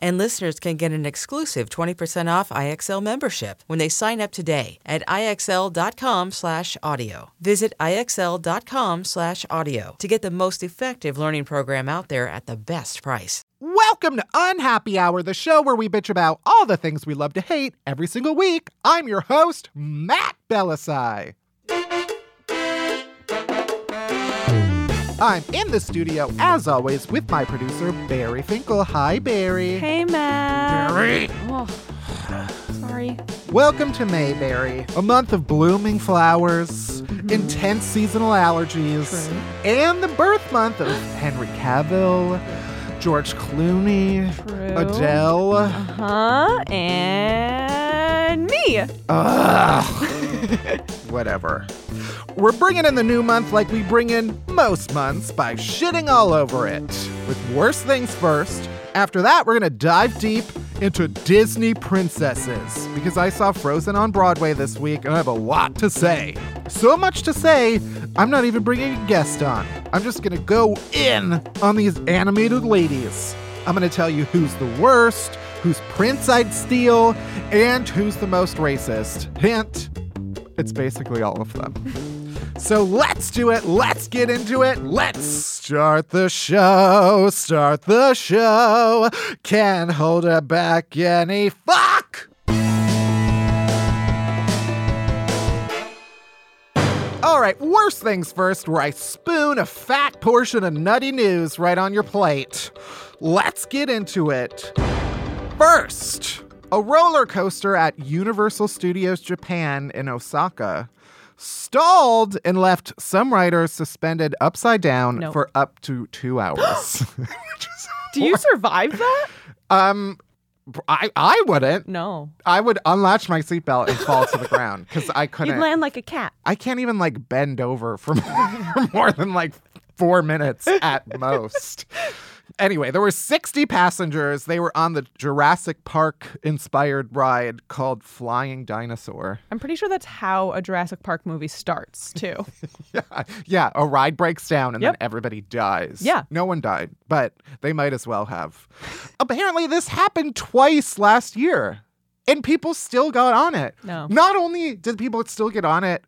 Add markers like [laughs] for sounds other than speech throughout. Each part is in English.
And listeners can get an exclusive 20% off IXL membership when they sign up today at IXL.com/audio. Visit IXL.com/audio to get the most effective learning program out there at the best price. Welcome to Unhappy Hour, the show where we bitch about all the things we love to hate every single week. I'm your host, Matt Bellassai. I'm in the studio, as always, with my producer, Barry Finkel. Hi, Barry. Hey, Matt. Barry. Oh, sorry. Welcome to Mayberry, a month of blooming flowers, mm-hmm. intense seasonal allergies, True. and the birth month of [gasps] Henry Cavill, George Clooney, True. Adele. Huh? And me. Ugh. [laughs] [laughs] Whatever. We're bringing in the new month like we bring in most months by shitting all over it. With worst things first. After that, we're gonna dive deep into Disney princesses because I saw Frozen on Broadway this week and I have a lot to say. So much to say, I'm not even bringing a guest on. I'm just gonna go in on these animated ladies. I'm gonna tell you who's the worst, whose prince I'd steal, and who's the most racist. Hint, it's mm-hmm. basically all of them. So let's do it. Let's get into it. Let's start the show. Start the show. Can't hold it back any fuck. All right, worst things first, where I spoon a fat portion of nutty news right on your plate. Let's get into it. First, a roller coaster at Universal Studios Japan in Osaka stalled and left some riders suspended upside down Nope. for up to two [gasps] hours. [laughs] Do you survive that? um, I I wouldn't. No. I would unlatch my seatbelt and fall to the ground because I [laughs] You'd couldn't. land like a cat. I can't even like bend over for more, [laughs] for more than like four minutes at most. Anyway, there were 60 passengers. They were on the Jurassic Park inspired ride called Flying Dinosaur. I'm pretty sure that's how a Jurassic Park movie starts, too. [laughs] Yeah, yeah, a ride breaks down and Yep. then everybody dies. Yeah. No one died, but they might as well have. Apparently, this happened twice last year, and people still got on it. No. Not only did people still get on it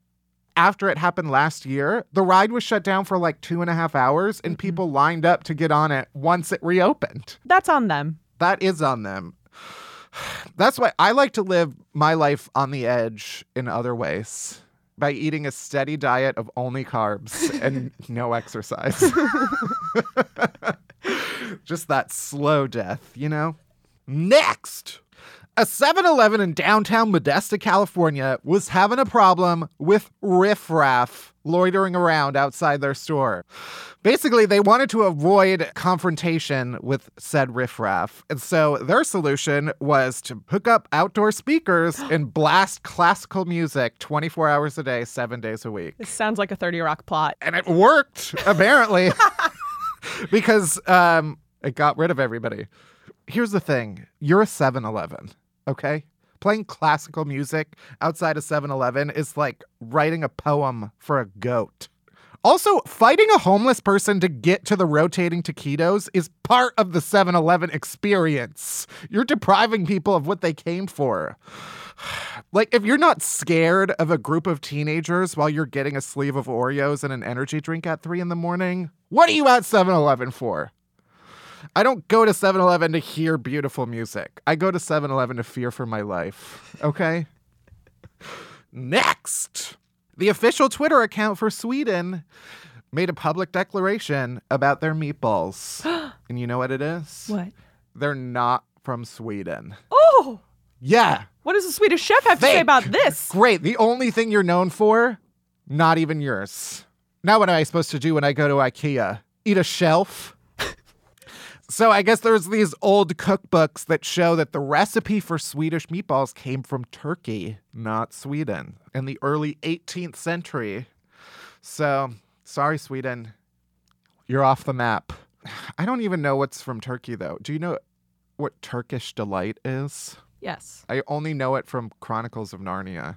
after it happened last year, the ride was shut down for like two and a half hours, and people lined up to get on it once it reopened. That's on them. That is on them. [sighs] That's why I like to live my life on the edge in other ways by eating a steady diet of only carbs and [laughs] no exercise. [laughs] Just that slow death, you know? Next, A 7 Eleven in downtown Modesto, California was having a problem with riffraff loitering around outside their store. Basically, they wanted to avoid confrontation with said riffraff. And so their solution was to hook up outdoor speakers [gasps] and blast classical music 24 hours a day, seven days a week. This sounds like a 30 Rock plot. And it worked, [laughs] apparently, [laughs] because um, it got rid of everybody. Here's the thing you're a 7 Eleven, okay? Playing classical music outside a 7 Eleven is like writing a poem for a goat. Also, fighting a homeless person to get to the rotating taquitos is part of the 7 Eleven experience. You're depriving people of what they came for. [sighs] Like, if you're not scared of a group of teenagers while you're getting a sleeve of Oreos and an energy drink at 3 in the morning, what are you at 7 Eleven for? I don't go to 7 Eleven to hear beautiful music. I go to 7 Eleven to fear for my life. Okay? Next, the official Twitter account for Sweden made a public declaration about their meatballs. [gasps] and you know what it is? What? They're not from Sweden. Oh, Yeah. what does the Swedish chef have to say about this? Great. The only thing you're known for, not even yours. Now, what am I supposed to do when I go to IKEA? Eat a shelf? So, I guess there's these old cookbooks that show that the recipe for Swedish meatballs came from Turkey, not Sweden, in the early 18th century. So, sorry, Sweden. You're off the map. I don't even know what's from Turkey, though. Do you know what Turkish delight is? Yes. I only know it from Chronicles of Narnia.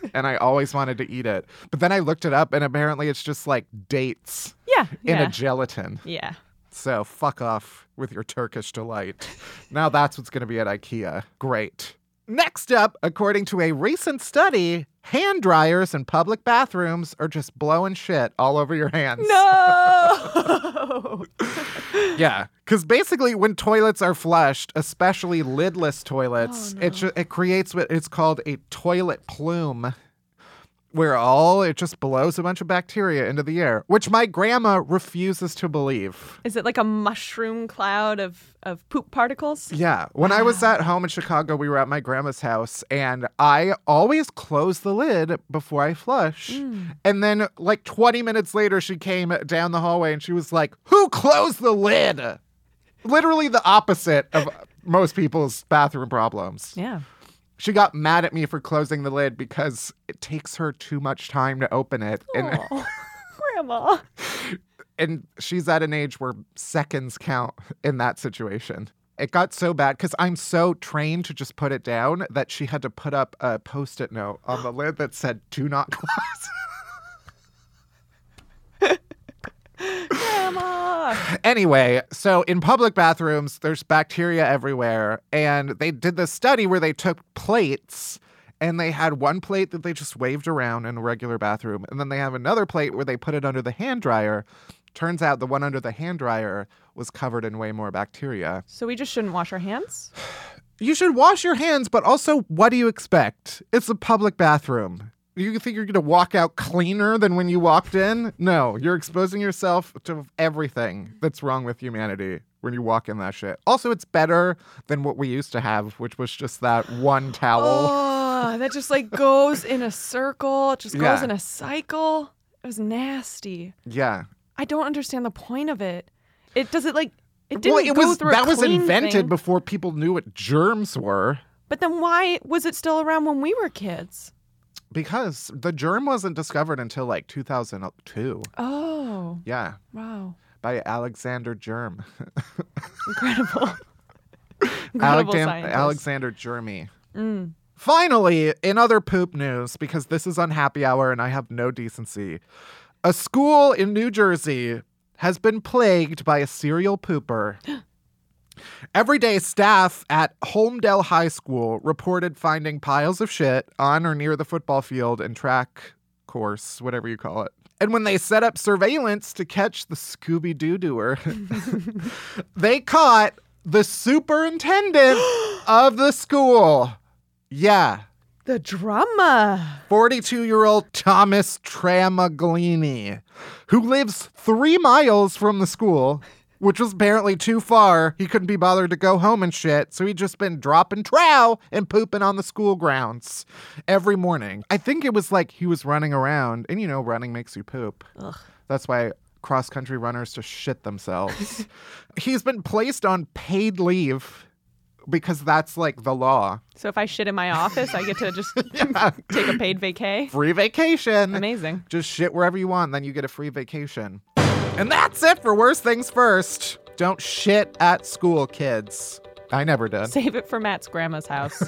[laughs] and I always wanted to eat it. But then I looked it up and apparently it's just like dates Yeah. in yeah. a gelatin. yeah. So fuck off with your Turkish delight. now that's what's going to be at IKEA. Great. Next up, according to a recent study, hand dryers in public bathrooms are just blowing shit all over your hands. No. [laughs] Yeah, because basically, when toilets are flushed, especially lidless toilets, Oh, it ju- it creates what it's called a toilet plume, where all it just blows a bunch of bacteria into the air, which my grandma refuses to believe. Is it like a mushroom cloud of, of poop particles? Yeah, when I was at home in Chicago, we were at my grandma's house, and I always close the lid before I flush. Mm. And then, like 20 minutes later, she came down the hallway and she was like, Who closed the lid? Literally the opposite of most people's bathroom problems. Yeah. She got mad at me for closing the lid because it takes her too much time to open it. And, Oh, [laughs] grandma. and she's at an age where seconds count in that situation. It got so bad because I'm so trained to just put it down that she had to put up a post it note on the lid that said, Do not [laughs] close. [laughs] Anyway, so in public bathrooms, there's bacteria everywhere. And they did this study where they took plates and they had one plate that they just waved around in a regular bathroom. And then they have another plate where they put it under the hand dryer. Turns out the one under the hand dryer was covered in way more bacteria. So we just shouldn't wash our hands? You should wash your hands, but also, what do you expect? It's a public bathroom. You think you're going to walk out cleaner than when you walked in? No, you're exposing yourself to everything that's wrong with humanity when you walk in that shit. Also, it's better than what we used to have, which was just that one towel. Oh, that just like goes in a circle. It just goes Yeah. in a cycle. It was nasty. Yeah. I don't understand the point of it. It does it like it didn't Well, it go was through that was invented thing. before people knew what germs were. But then why was it still around when we were kids? Because the germ wasn't discovered until like 2002. Oh, Yeah, wow. by Alexander Germ. [laughs] Incredible. [laughs] Incredible Alexan- Alexander Jeremy. Mm. Finally, in other poop news, because this is unhappy hour and I have no decency, a school in New Jersey has been plagued by a serial pooper. [gasps] [gasps] Every day, staff at Holmdel High School reported finding piles of shit on or near the football field and track course, whatever you call it. And when they set up surveillance to catch the Scooby Doo doer, [laughs] they caught the superintendent [gasps] of the school. Yeah, The drama. 42 year old Thomas Tramaglini, who lives three miles from the school which was apparently too far. He couldn't be bothered to go home and shit, so he'd just been dropping trow and pooping on the school grounds every morning. I think it was like he was running around, and you know, running makes you poop. Ugh. That's why cross country runners just shit themselves. [laughs] He's been placed on paid leave because that's like the law. So if I shit in my office, I get to just [laughs] take a paid vacay. Free vacation. Amazing. Just shit wherever you want, then you get a free vacation. And that's it for Worst Things First. Don't shit at school, kids. I never did. Save it for Matt's grandma's house.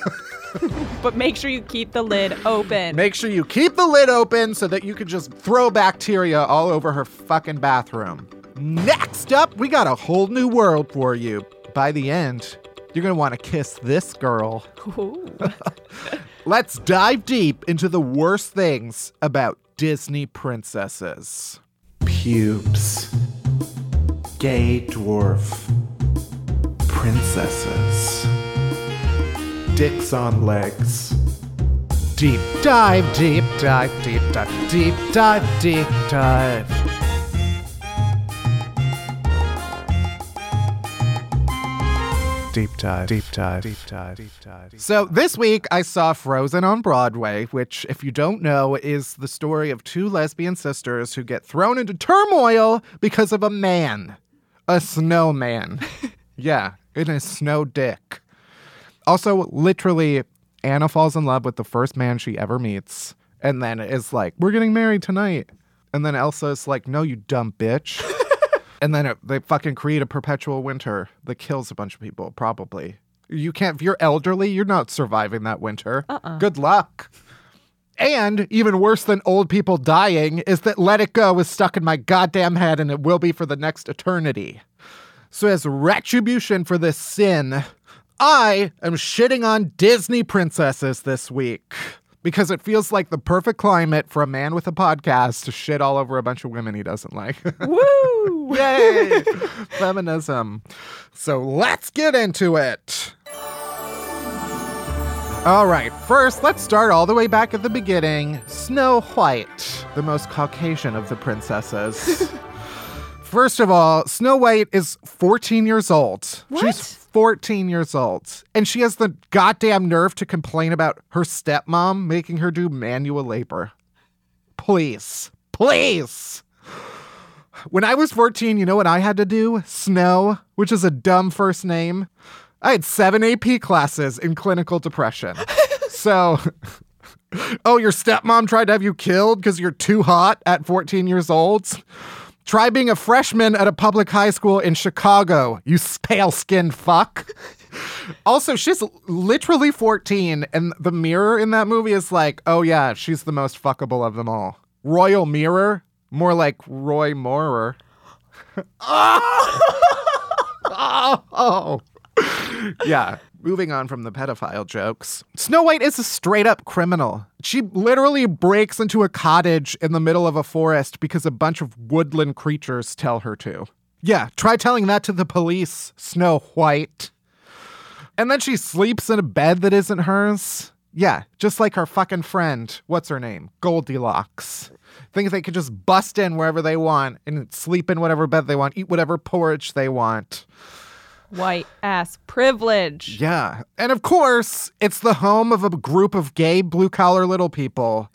[laughs] but make sure you keep the lid open. Make sure you keep the lid open so that you can just throw bacteria all over her fucking bathroom. Next up, we got a whole new world for you. By the end, you're gonna want to kiss this girl. [laughs] Let's dive deep into the worst things about Disney princesses pubes, gay dwarf, princesses, dicks on legs. Deep dive, deep dive, deep dive, deep dive, deep dive. Deep dive, deep dive, deep dive, deep dive. So this week I saw Frozen on Broadway, which, if you don't know, is the story of two lesbian sisters who get thrown into turmoil because of a man, a snowman. [laughs] yeah, in a snow dick. Also, literally, Anna falls in love with the first man she ever meets, and then is like, "We're getting married tonight." And then Elsa's like, "No, you dumb bitch." [laughs] and then it, they fucking create a perpetual winter that kills a bunch of people. Probably. You can't. If you're elderly, you're not surviving that winter. Uh-uh. Good luck. And even worse than old people dying is that Let It Go is stuck in my goddamn head and it will be for the next eternity. So, as retribution for this sin, I am shitting on Disney princesses this week because it feels like the perfect climate for a man with a podcast to shit all over a bunch of women he doesn't like. [laughs] Woo! Yay! Feminism. So let's get into it. All right, first, let's start all the way back at the beginning. Snow White, the most Caucasian of the princesses. [laughs] First of all, Snow White is 14 years old. What? She's 14 years old. And she has the goddamn nerve to complain about her stepmom making her do manual labor. Please, please. When I was 14, you know what I had to do? Snow, which is a dumb first name. I had seven AP classes in clinical depression. [laughs] so, [laughs] oh, your stepmom tried to have you killed because you're too hot at 14 years old? Try being a freshman at a public high school in Chicago, you pale skinned fuck. [laughs] Also, she's literally 14, and the mirror in that movie is like, oh yeah, she's the most fuckable of them all. Royal Mirror, more like Roy Moorer. Ah! oh, oh. [laughs] yeah. Moving on from the pedophile jokes. Snow White is a straight up criminal. She literally breaks into a cottage in the middle of a forest because a bunch of woodland creatures tell her to. Yeah, try telling that to the police, Snow White. And then she sleeps in a bed that isn't hers. Yeah, just like her fucking friend. What's her name? Goldilocks. Think they could just bust in wherever they want and sleep in whatever bed they want, eat whatever porridge they want. White ass privilege. Yeah. And of course, it's the home of a group of gay blue collar little people.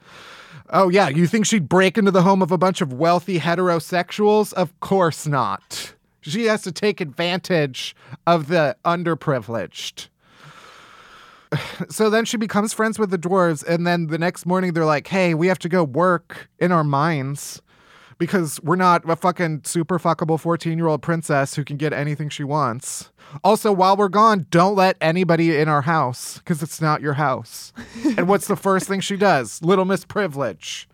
Oh, yeah. You think she'd break into the home of a bunch of wealthy heterosexuals? Of course not. She has to take advantage of the underprivileged. [sighs] So then she becomes friends with the dwarves, and then the next morning they're like, hey, we have to go work in our mines because we're not a fucking super fuckable 14 year old princess who can get anything she wants. Also, while we're gone, don't let anybody in our house because it's not your house. [laughs] and what's the first thing she does? Little Miss Privilege.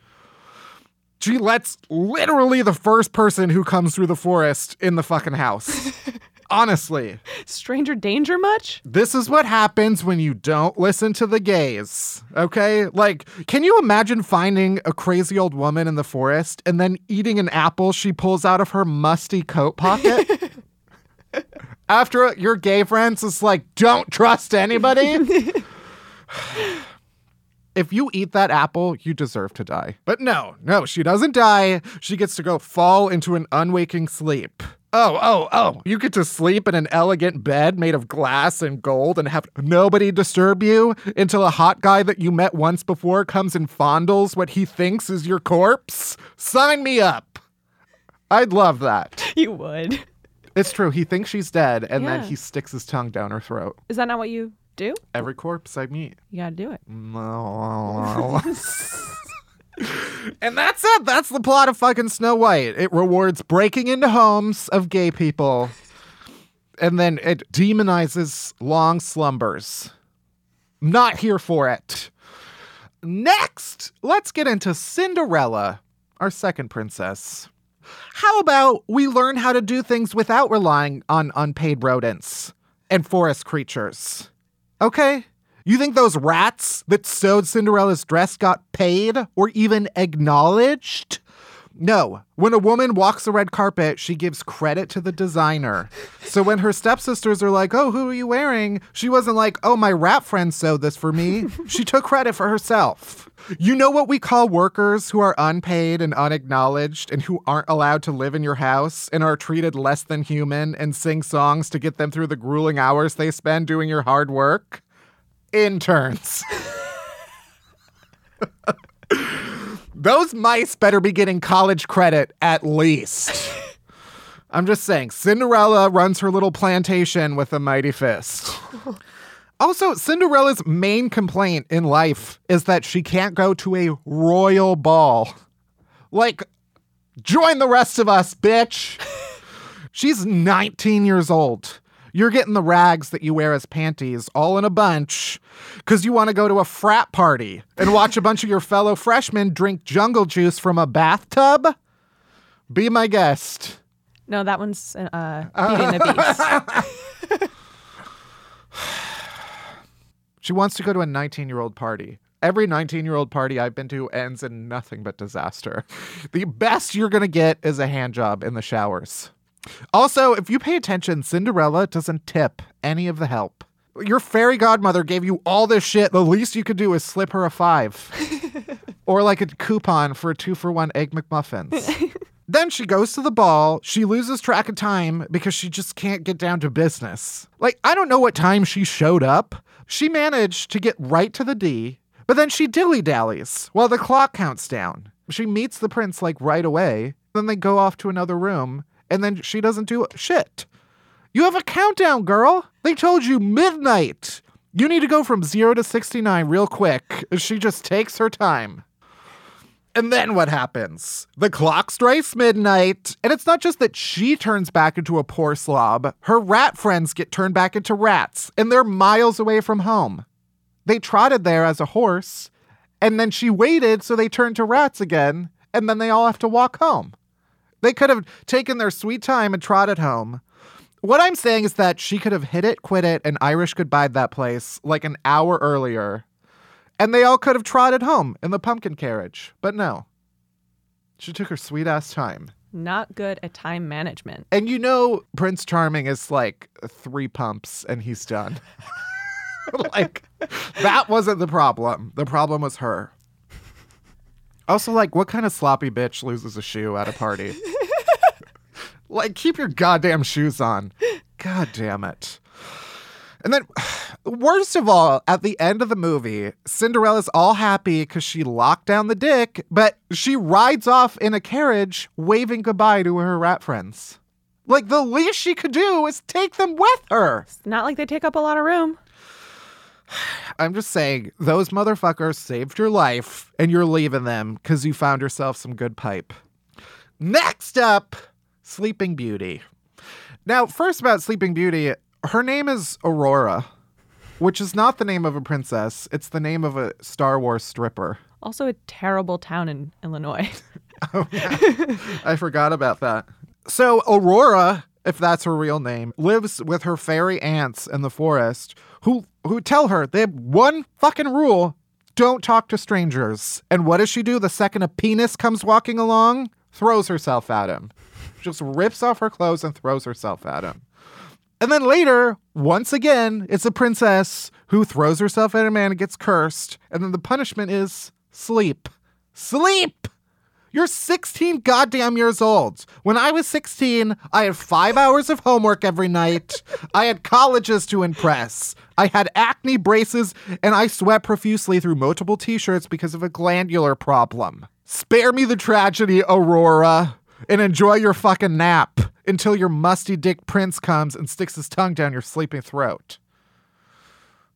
She lets literally the first person who comes through the forest in the fucking house. [laughs] Honestly, Stranger danger much? this is what happens when you don't listen to the gays. Okay? Like, can you imagine finding a crazy old woman in the forest and then eating an apple she pulls out of her musty coat pocket? [laughs] After your gay friends is like, don't trust anybody. [laughs] if you eat that apple, you deserve to die. But no, no, she doesn't die. She gets to go fall into an unwaking sleep. Oh, oh, oh. You get to sleep in an elegant bed made of glass and gold and have nobody disturb you until a hot guy that you met once before comes and fondles what he thinks is your corpse? Sign me up. I'd love that. [laughs] You would. It's true. He thinks she's dead and then he sticks his tongue down her throat. Is that not what you do? Every corpse I meet. You gotta do it. [laughs] [laughs] and that's it. That's the plot of fucking Snow White. It rewards breaking into homes of gay people, and then it demonizes long slumbers. Not here for it. Next, let's get into Cinderella, our second princess. How about we learn how to do things without relying on unpaid rodents and forest creatures? Okay? You think those rats that sewed Cinderella's dress got paid or even acknowledged? No. When a woman walks the red carpet, she gives credit to the designer. So when her stepsisters are like, oh, who are you wearing? She wasn't like, oh, my rat friend sewed this for me. [laughs] she took credit for herself. You know what we call workers who are unpaid and unacknowledged and who aren't allowed to live in your house and are treated less than human and sing songs to get them through the grueling hours they spend doing your hard work? Interns. Those mice better be getting college credit at least. I'm just saying, Cinderella runs her little plantation with a mighty fist. Also, Cinderella's main complaint in life is that she can't go to a royal ball. Like, join the rest of us, bitch. She's 19 years old. You're getting the rags that you wear as panties all in a bunch because you want to go to a frat party and watch a bunch of your fellow freshmen drink jungle juice from a bathtub? Be my guest. No, that one's uh, [laughs] Beauty the Beast. She wants to go to a 19 year old party. Every 19 year old party I've been to ends in nothing but disaster. The best you're going to get is a hand job in the showers. Also, if you pay attention, Cinderella doesn't tip any of the help. Your fairy godmother gave you all this shit. The least you could do is slip her a five [laughs] or like a coupon for a two for one egg McMuffins. [laughs] Then she goes to the ball. She loses track of time because she just can't get down to business. Like, I don't know what time she showed up. She managed to get right to the D, but then she dilly dallies while the clock counts down. She meets the prince like right away. Then they go off to another room, and then she doesn't do shit. You have a countdown, girl. They told you midnight. You need to go from zero to 69 real quick. She just takes her time. And then what happens? The clock strikes midnight, and it's not just that she turns back into a poor slob. Her rat friends get turned back into rats, and they're miles away from home. They trotted there as a horse, and then she waited, so they turned to rats again, and then they all have to walk home. They could have taken their sweet time and trotted home. What I'm saying is that she could have hit it, quit it, and Irish goodbye that place like an hour earlier and they all could have trotted home in the pumpkin carriage. But no. She took her sweet ass time. Not good at time management. And you know, Prince Charming is like three pumps and he's done. [laughs] like, that wasn't the problem. The problem was her. Also, like, what kind of sloppy bitch loses a shoe at a party? [laughs] like, keep your goddamn shoes on. God damn it. And then, [sighs] worst of all, at the end of the movie, Cinderella's all happy because she locked down the dick, but she rides off in a carriage waving goodbye to her rat friends. Like, the least she could do is take them with her. It's not like they take up a lot of room. I'm just saying, those motherfuckers saved your life, and you're leaving them because you found yourself some good pipe. Next up, Sleeping Beauty. Now, first about Sleeping Beauty, her name is Aurora, which is not the name of a princess. It's the name of a Star Wars stripper. Also, a terrible town in Illinois. [laughs] Oh, I forgot about that. So, Aurora, if that's her real name, lives with her fairy aunts in the forest who who tell her they have one fucking rule don't talk to strangers. And what does she do the second a penis comes walking along? Throws herself at him. Just rips off her clothes and throws herself at him. And then later, once again, it's a princess who throws herself at a man and gets cursed. And then the punishment is sleep. Sleep! You're 16 goddamn years old. When I was 16, I had five hours of homework every night. I had colleges to impress. I had acne braces, and I sweat profusely through multiple t shirts because of a glandular problem. Spare me the tragedy, Aurora, and enjoy your fucking nap until your musty dick prince comes and sticks his tongue down your sleeping throat.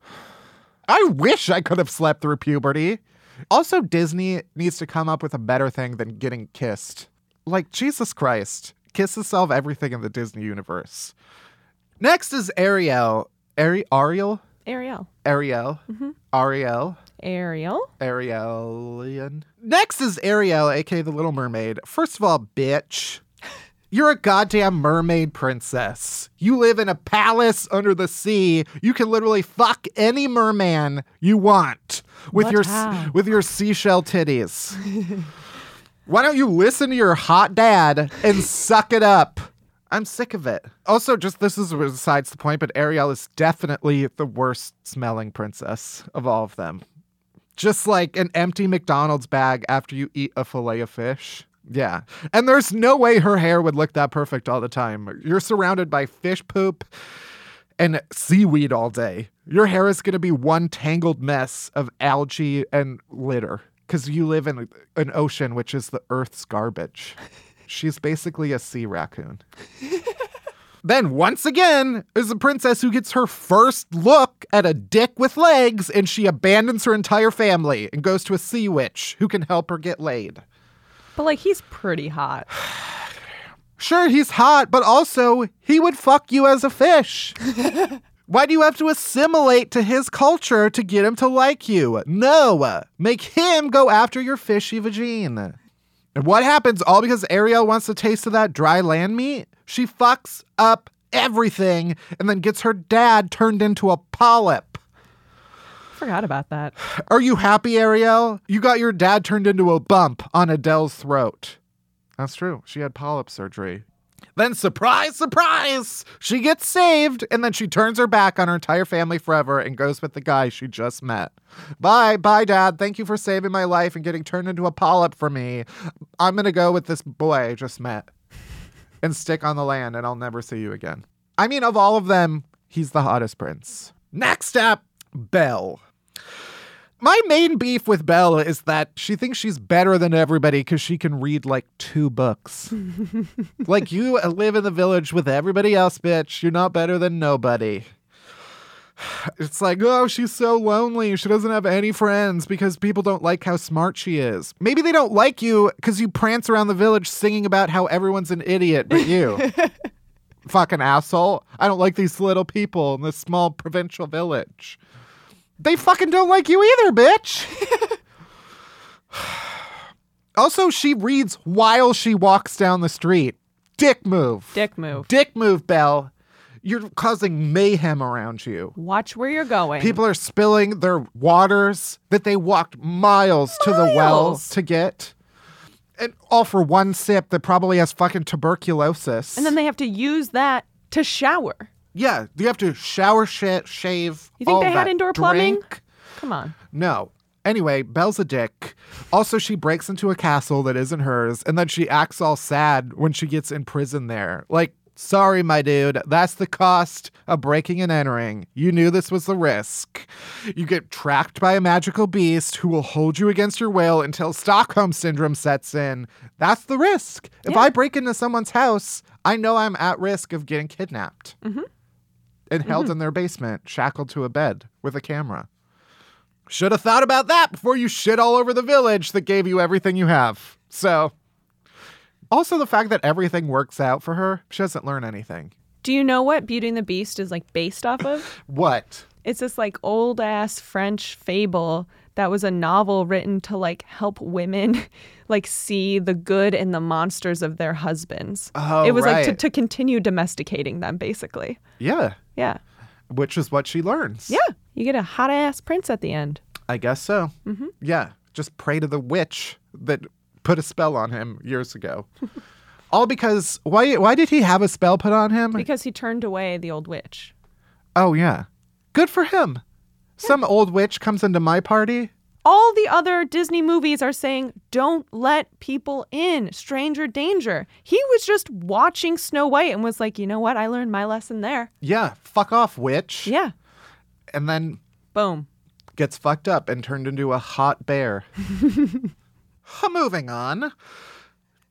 [sighs] I wish I could have slept through puberty. Also, Disney needs to come up with a better thing than getting kissed. Like, Jesus Christ. Kisses solve everything in the Disney universe. Next is Ariel. Ari- Ariel? Ariel. Ariel. Mm-hmm. Ariel. Ariel. Arielian. Next is Ariel, aka the Little Mermaid. First of all, bitch. [laughs] You're a goddamn mermaid princess. You live in a palace under the sea. You can literally fuck any merman you want with But your how? with your seashell titties. Why don't you listen to your hot dad and suck it up? I'm sick of it. Also, just this is besides the point, but Ariel is definitely the worst smelling princess of all of them. Just like an empty McDonald's bag after you eat a fillet of fish. Yeah. And there's no way her hair would look that perfect all the time. You're surrounded by fish poop and seaweed all day. Your hair is going to be one tangled mess of algae and litter because you live in an ocean, which is the Earth's garbage. She's basically a sea raccoon. [laughs] Then, once again, is a princess who gets her first look at a dick with legs and she abandons her entire family and goes to a sea witch who can help her get laid. But like he's pretty hot. [sighs] [sighs] [sighs] Sure, he's hot, but also he would fuck you as a fish. [laughs] Why do you have to assimilate to his culture to get him to like you? No, make him go after your fishy vagine. And what happens all because Ariel wants a taste of that dry land meat? She fucks up everything and then gets her dad turned into a polyp. Forgot about that. Are you happy, Ariel? You got your dad turned into a bump on Adele's throat. That's true. She had polyp surgery. Then, surprise, surprise, she gets saved, and then she turns her back on her entire family forever and goes with the guy she just met. Bye, bye, Dad. Thank you for saving my life and getting turned into a polyp for me. I'm going to go with this boy I just met [laughs] and stick on the land, and I'll never see you again. I mean, of all of them, he's the hottest prince. Next up, Belle. My main beef with Belle is that she thinks she's better than everybody because she can read like two books. [laughs] like, you uh, live in the village with everybody else, bitch. You're not better than nobody. It's like, oh, she's so lonely. She doesn't have any friends because people don't like how smart she is. Maybe they don't like you because you prance around the village singing about how everyone's an idiot but you. [laughs] Fucking asshole. I don't like these little people in this small provincial village. They fucking don't like you either, bitch. also, she reads while she walks down the street. Dick move. Dick move. Dick move, Belle. You're causing mayhem around you. Watch where you're going. People are spilling their waters that they walked miles, to the wells to get. And all for one sip that probably has fucking tuberculosis. and then they have to use that to shower. Yeah, you have to shower, shit, shave. You think they had indoor plumbing? drink. Come on. No. Anyway, Belle's a dick. Also, she breaks into a castle that isn't hers, and then she acts all sad when she gets in prison there. Like, sorry, my dude, that's the cost of breaking and entering. You knew this was the risk. You get trapped by a magical beast who will hold you against your will until Stockholm syndrome sets in. That's the risk. If Yeah. I break into someone's house, I know I'm at risk of getting kidnapped mm-hmm. And held mm-hmm. in their basement, shackled to a bed with a camera. Should have thought about that before you shit all over the village that gave you everything you have. So, also the fact that everything works out for her, she doesn't learn anything. Do you know what Beauty and the Beast is like based off of? What? It's this like old ass French fable that was a novel written to like help women [laughs] like see the good in the monsters of their husbands. Oh, it was like to, to continue domesticating them basically. Yeah, Yeah. which is what she learns. Yeah. You get a hot ass prince at the end. I guess so. Mm-hmm. Yeah, just pray to the witch that put a spell on him years ago. [laughs] All because why? Why did he have a spell put on him? Because he turned away the old witch. Oh yeah, good for him. Some old witch comes into my party. All the other Disney movies are saying, don't let people in, stranger danger. He was just watching Snow White and was like, you know what? I learned my lesson there. Yeah, fuck off, witch. Yeah. And then Boom. gets fucked up and turned into a hot bear. [laughs] Moving on.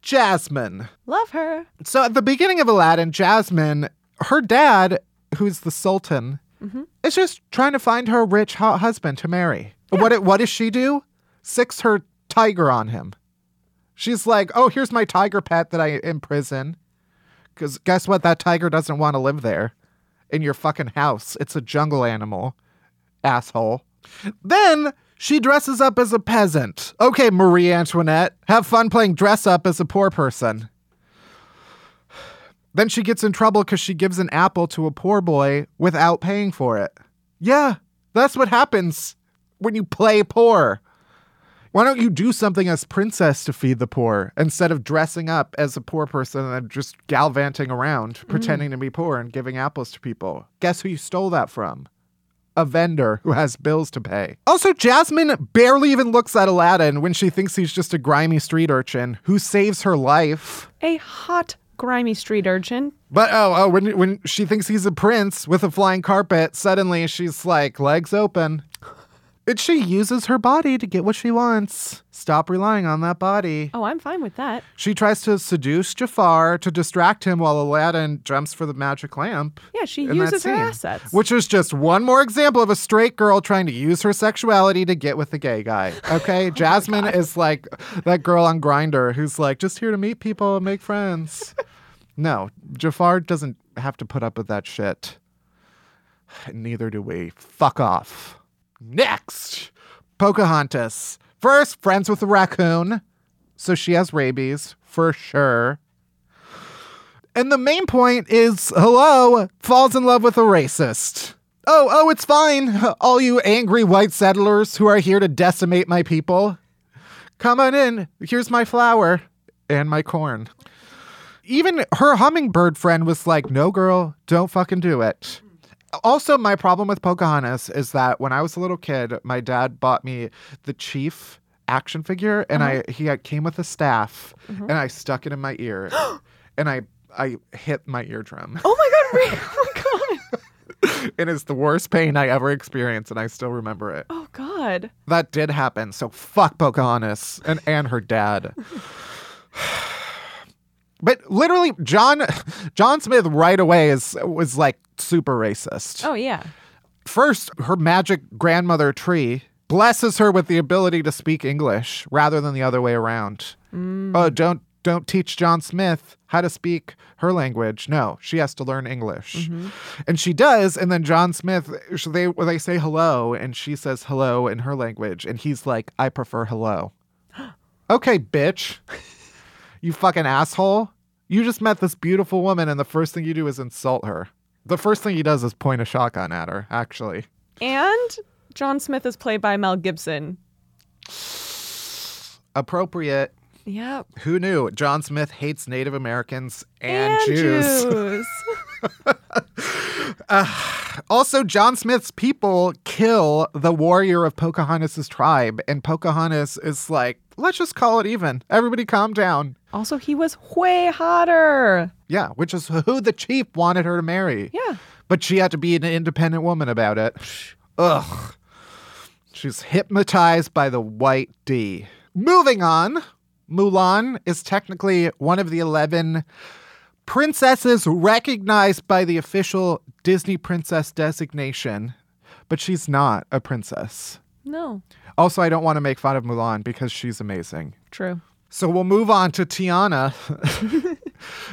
Jasmine. Love her. So at the beginning of Aladdin, Jasmine, her dad, who's the Sultan, Mm-hmm. is just trying to find her rich hot husband to marry. What what does she do? Six her tiger on him. She's like, "Oh, here's my tiger pet that I imprison." Because guess what? That tiger doesn't want to live there in your fucking house. It's a jungle animal, asshole. Then she dresses up as a peasant. Okay, Marie Antoinette, have fun playing dress up as a poor person. Then she gets in trouble because she gives an apple to a poor boy without paying for it. Yeah, that's what happens when you play poor. Why don't you do something as princess to feed the poor instead of dressing up as a poor person and just galvanting around, mm. pretending to be poor and giving apples to people? Guess who you stole that from? A vendor who has bills to pay. Also, Jasmine barely even looks at Aladdin when she thinks he's just a grimy street urchin who saves her life. A hot, grimy street urchin. But oh, oh, when when she thinks he's a prince with a flying carpet, suddenly she's like legs open. And she uses her body to get what she wants. Stop relying on that body. Oh, I'm fine with that. She tries to seduce Jafar to distract him while Aladdin jumps for the magic lamp. Yeah, she in that uses her scene. assets. Which is just one more example of a straight girl trying to use her sexuality to get with the gay guy. Okay? [laughs] Oh Jasmine is like that girl on Grindr who's like, just here to meet people and make friends. [laughs] no, Jafar doesn't have to put up with that shit. Neither do we. Fuck off. Next, Pocahontas. First, friends with a raccoon. So she has rabies, for sure. And the main point is hello, falls in love with a racist. Oh, oh, it's fine. All you angry white settlers who are here to decimate my people. Come on in. Here's my flour and my corn. Even her hummingbird friend was like, no, girl, don't fucking do it. Also, my problem with Pocahontas is that when I was a little kid, my dad bought me the chief action figure and I uh-huh. he had, came with a staff mm-hmm. and I stuck it in my ear [gasps] and I I hit my eardrum. oh my god, oh my god. [laughs] it is the worst pain I ever experienced and I still remember it. Oh god. That did happen. So fuck Pocahontas and and her dad. [laughs] But literally, John John Smith right away is was like super racist. Oh yeah. First, her magic grandmother tree blesses her with the ability to speak English rather than the other way around. Mm. Oh, don't don't teach John Smith how to speak her language. No, she has to learn English, mm-hmm. and she does. And then John Smith, they they say hello, and she says hello in her language, and he's like, "I prefer hello." [gasps] okay, bitch, [laughs] you fucking asshole. You just met this beautiful woman, and the first thing you do is insult her. The first thing he does is point a shotgun at her, actually. And John Smith is played by Mel Gibson. Appropriate. Yep. Who knew? John Smith hates Native Americans and, And Jews. Jews. [laughs] [laughs] Also, John Smith's people kill the warrior of Pocahontas' tribe, and Pocahontas is like, let's just call it even. Everybody calm down. also, he was way hotter. Yeah, which is who the chief wanted her to marry. Yeah. But she had to be an independent woman about it. Ugh. She's hypnotized by the white D. Moving on, Mulan is technically one of the 11 princesses recognized by the official Disney princess designation, but she's not a princess. No. Also, I don't want to make fun of Mulan because she's amazing. True. So we'll move on to Tiana.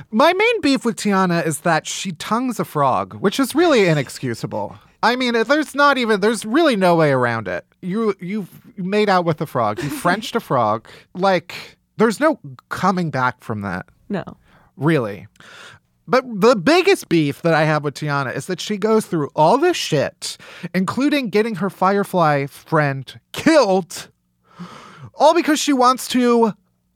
[laughs] My main beef with Tiana is that she tongues a frog, which is really inexcusable. I mean, there's not even there's really no way around it. You you made out with a frog. You Frenched [laughs] a frog. Like there's no coming back from that, No. Really. But the biggest beef that I have with Tiana is that she goes through all this shit, including getting her Firefly friend killed, all because she wants to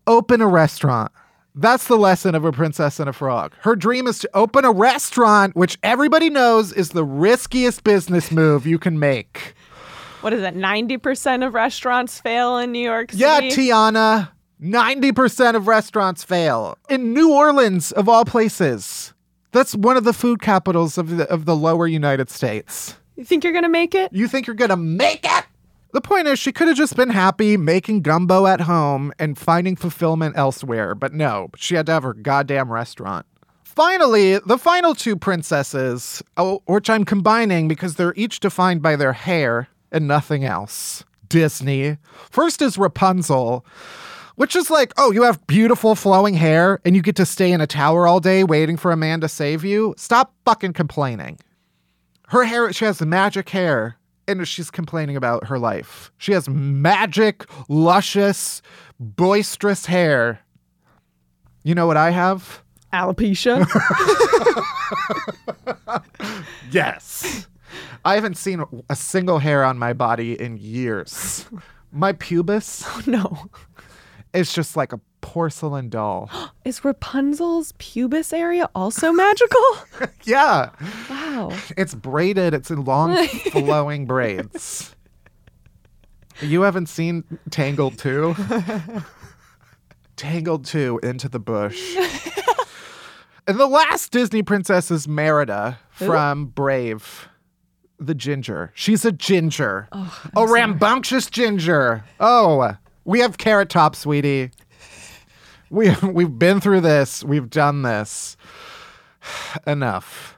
open a restaurant. That's the lesson of a princess and a frog. Her dream is to open a restaurant, which everybody knows is the riskiest business move you can make. What is it? 90% of restaurants fail in New York City? Yeah, Tiana. 90% of restaurants fail. In New Orleans, of all places. That's one of the food capitals of the, of the lower United States. you think you're going to make it? You think you're gonna make it? The point is, she could have just been happy making gumbo at home and finding fulfillment elsewhere, but no, she had to have her goddamn restaurant. Finally, the final two princesses, oh, which I'm combining because they're each defined by their hair and nothing else. Disney. First is Rapunzel, which is like, oh, you have beautiful flowing hair and you get to stay in a tower all day waiting for a man to save you. Stop fucking complaining. Her hair, she has magic hair, and she's complaining about her life. She has magic, luscious, boisterous hair. You know what I have? Alopecia? [laughs] Yes. I haven't seen a single hair on my body in years. My pubis [laughs] no. Is just like a porcelain doll. [gasps] Is Rapunzel's pubis area also magical? [laughs] yeah. wow. It's braided, it's in long, [laughs] flowing braids. You haven't seen Tangled 2? [laughs] Tangled 2 Into the Bush. and the last Disney princess is Merida from Brave. The ginger. She's a ginger. a rambunctious ginger. Oh, we have Carrot Top, sweetie. We, we've been through this. We've done this. [sighs] Enough.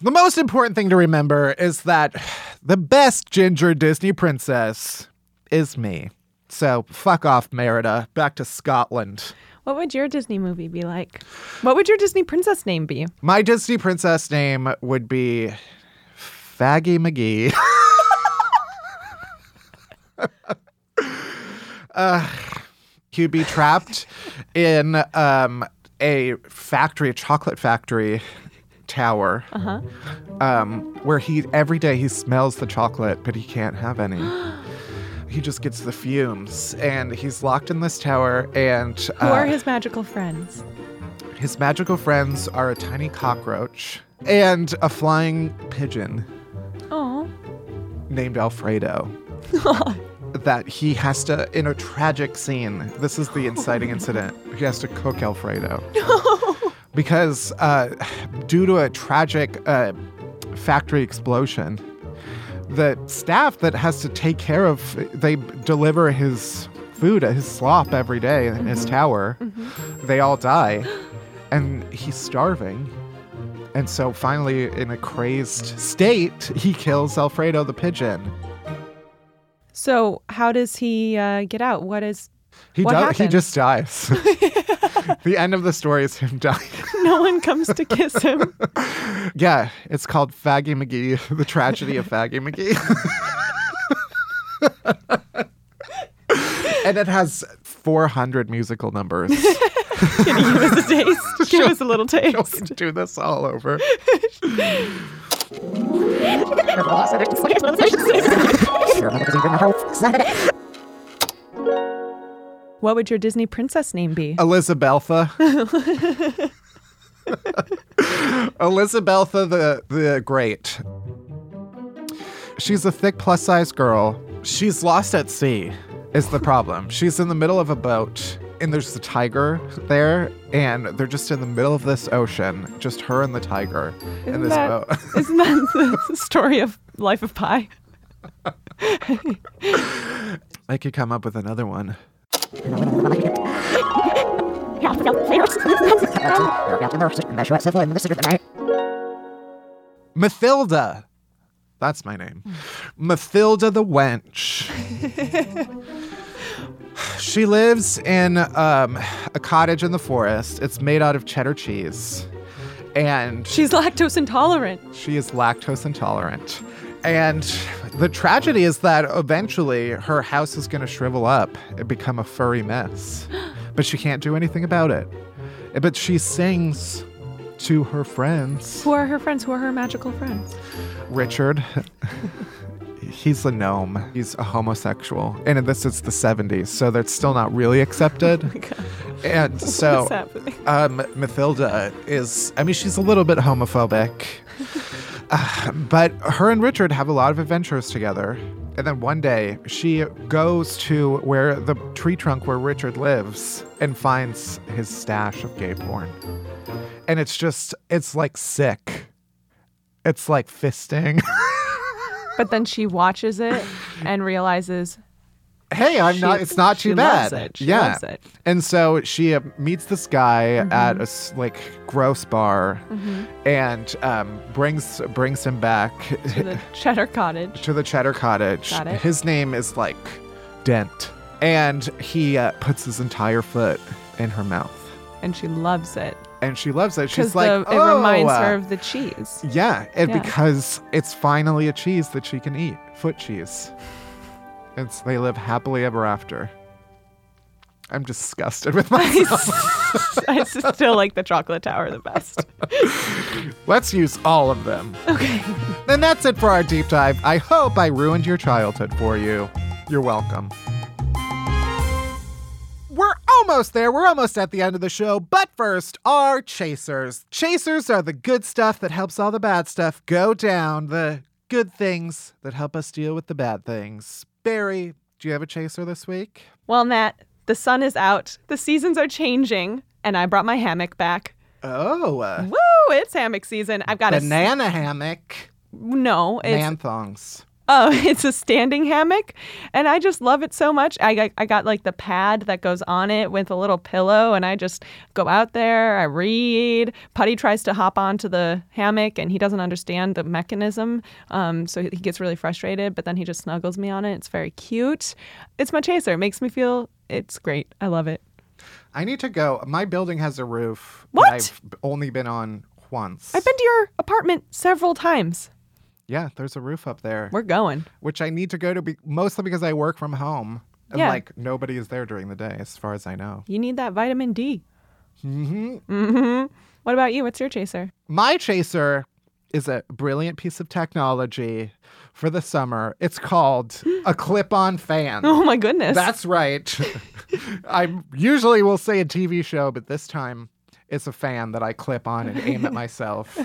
The most important thing to remember is that the best ginger Disney princess is me. So fuck off, Merida. Back to Scotland. What would your Disney movie be like? What would your Disney princess name be? My Disney princess name would be Faggy McGee. [laughs] uh, he'd be trapped in um, a factory, a chocolate factory tower, um, where he every day he smells the chocolate, but he can't have any. [gasps] he just gets the fumes, and he's locked in this tower. And Who uh, are his magical friends? his magical friends are a tiny cockroach and a flying pigeon Oh. named Alfredo. [laughs] that he has to, in a tragic scene, this is the inciting incident, he has to cook Alfredo. [laughs] Because uh, due to a tragic uh, factory explosion, the staff that has to take care of, they deliver his food, his slop every day in his tower, they all die. And he's starving. And so finally, in a crazed state, he kills Alfredo the pigeon. So, how does he uh, get out? What is. He What does. He just dies. [laughs] the end of the story is him dying. [laughs] No one comes to kiss him. [laughs] yeah, it's called Faggy McGee: The Tragedy of Faggy McGee. and it has 400 musical numbers. Can you give us a taste? Give us a little we taste. can do this all over. [laughs] What would your Disney princess name be? Elizabetha. [laughs] [laughs] Elizabetha the the Great. She's a thick plus size girl. She's lost at sea is the problem. She's in the middle of a boat and there's the tiger there and they're just in the middle of this ocean, just her and the tiger in Isn't this that, boat. isn't that the story of Life of Pi? I could come up with another one. Mathilda. That's my name. Mathilda the Wench. [laughs] she lives in um, a cottage in the forest. It's made out of cheddar cheese. And She's lactose intolerant. she is lactose intolerant. And the tragedy is that eventually her house is going to shrivel up and become a furry mess. [gasps] But she can't do anything about it. But she sings to her friends. Who are her friends? Who are her magical friends? Richard, [laughs] he's a gnome. He's a homosexual. And this is the 70s, so that's still not really [laughs] accepted. and so um, Mathilda is, I mean, she's a little bit homophobic. [laughs] [sighs] But her and Richard have a lot of adventures together. And then one day she goes to where the tree trunk where Richard lives and finds his stash of gay porn. And it's just, it's like sick. It's like fisting. [laughs] But then she watches it and realizes hey, I'm She- not, it's not she too loves bad. it. She yeah. loves it. And so she uh, meets this guy Mm-hmm. at a like gross bar and um, brings brings him back to the [laughs] Cheddar Cottage. to the Cheddar Cottage. Got it. His name is like Dent, and he uh, puts his entire foot in her mouth, And she loves it. and she loves it. She's like, it oh, reminds uh, her of the cheese. yeah, and Yeah. because it's finally a cheese that she can eat, foot cheese. It's they live happily ever after. I'm disgusted with [laughs] myself. I still like the chocolate tower the best. [laughs] Let's use all of them. Okay. And that's it for our deep dive. I hope I ruined your childhood for you. You're welcome. We're almost there. We're almost at the end of the show. But first, our chasers. Chasers are the good stuff that helps all the bad stuff go down, the good things that help us deal with the bad things. Barry, do you have a chaser this week? Well, Nat, the sun is out. The seasons are changing, and I brought my hammock back. Oh, uh, Woo! It's hammock season. I've got a banana hammock. no. It's Man thongs. Oh, [laughs] it's a standing hammock, and I just love it so much. I got, I got like the pad that goes on it with a little pillow, and I just go out there. I read. Putty tries to hop onto the hammock, and he doesn't understand the mechanism, um, so he gets really frustrated. But then he just snuggles me on it. It's very cute. It's my chaser. It makes me feel. It's great. I love it. I need to go. My building has a roof What? that I've only been on once. I've been to your apartment several times. Yeah, there's a roof up there, We're going. which I need to go to be- mostly because I work from home. And Yeah. like nobody is there during the day, as far as I know. You need that vitamin D. Mm-hmm. Mm-hmm. What about you? What's your chaser? My chaser is a brilliant piece of technology for the summer. It's called [gasps] a clip on fan. Oh my goodness. That's right. [laughs] I usually will say a TV show, but this time it's a fan that I clip on and aim at [laughs] myself.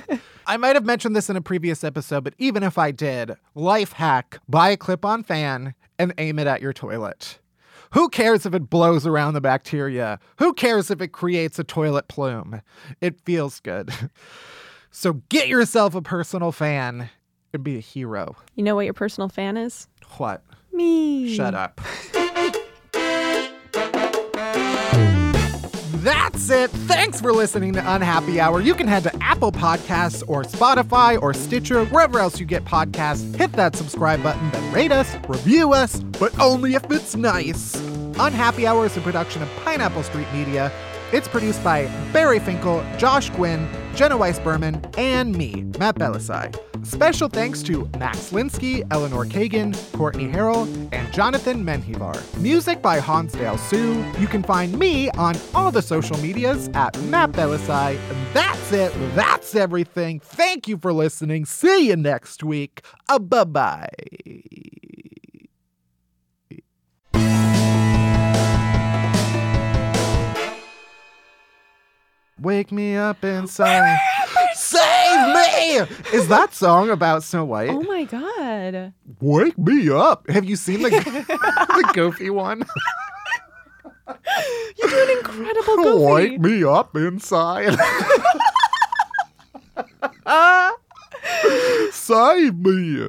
I might have mentioned this in a previous episode, but even if I did, life hack buy a clip on fan and aim it at your toilet. Who cares if it blows around the bacteria? Who cares if it creates a toilet plume? It feels good. [laughs] So get yourself a personal fan and be a hero. You know what your personal fan is? What? Me. Shut up. That's it. Thanks for listening to Unhappy Hour. You can head to Apple Podcasts or Spotify or Stitcher, wherever else you get podcasts. Hit that subscribe button, then rate us, review us, but only if it's nice. Unhappy Hour is a production of Pineapple Street Media. It's produced by Barry Finkel, Josh Gwynn, Jenna Weiss Berman, and me, Matt Bellassai. Special thanks to Max Linsky, Eleanor Kagan, Courtney Harrell, and Jonathan Menjivar. Music by Hansdale Hsu. You can find me on all the social medias at Matt Bellassai. That's it. That's everything. Thank you for listening. See you next week. Uh, bye bye. Wake me up inside. Save me! Is that song about Snow White? Oh my god. Wake me up. Have you seen the, [laughs] the goofy one? You do an incredible goofy. Wake me up inside. [laughs] Save me.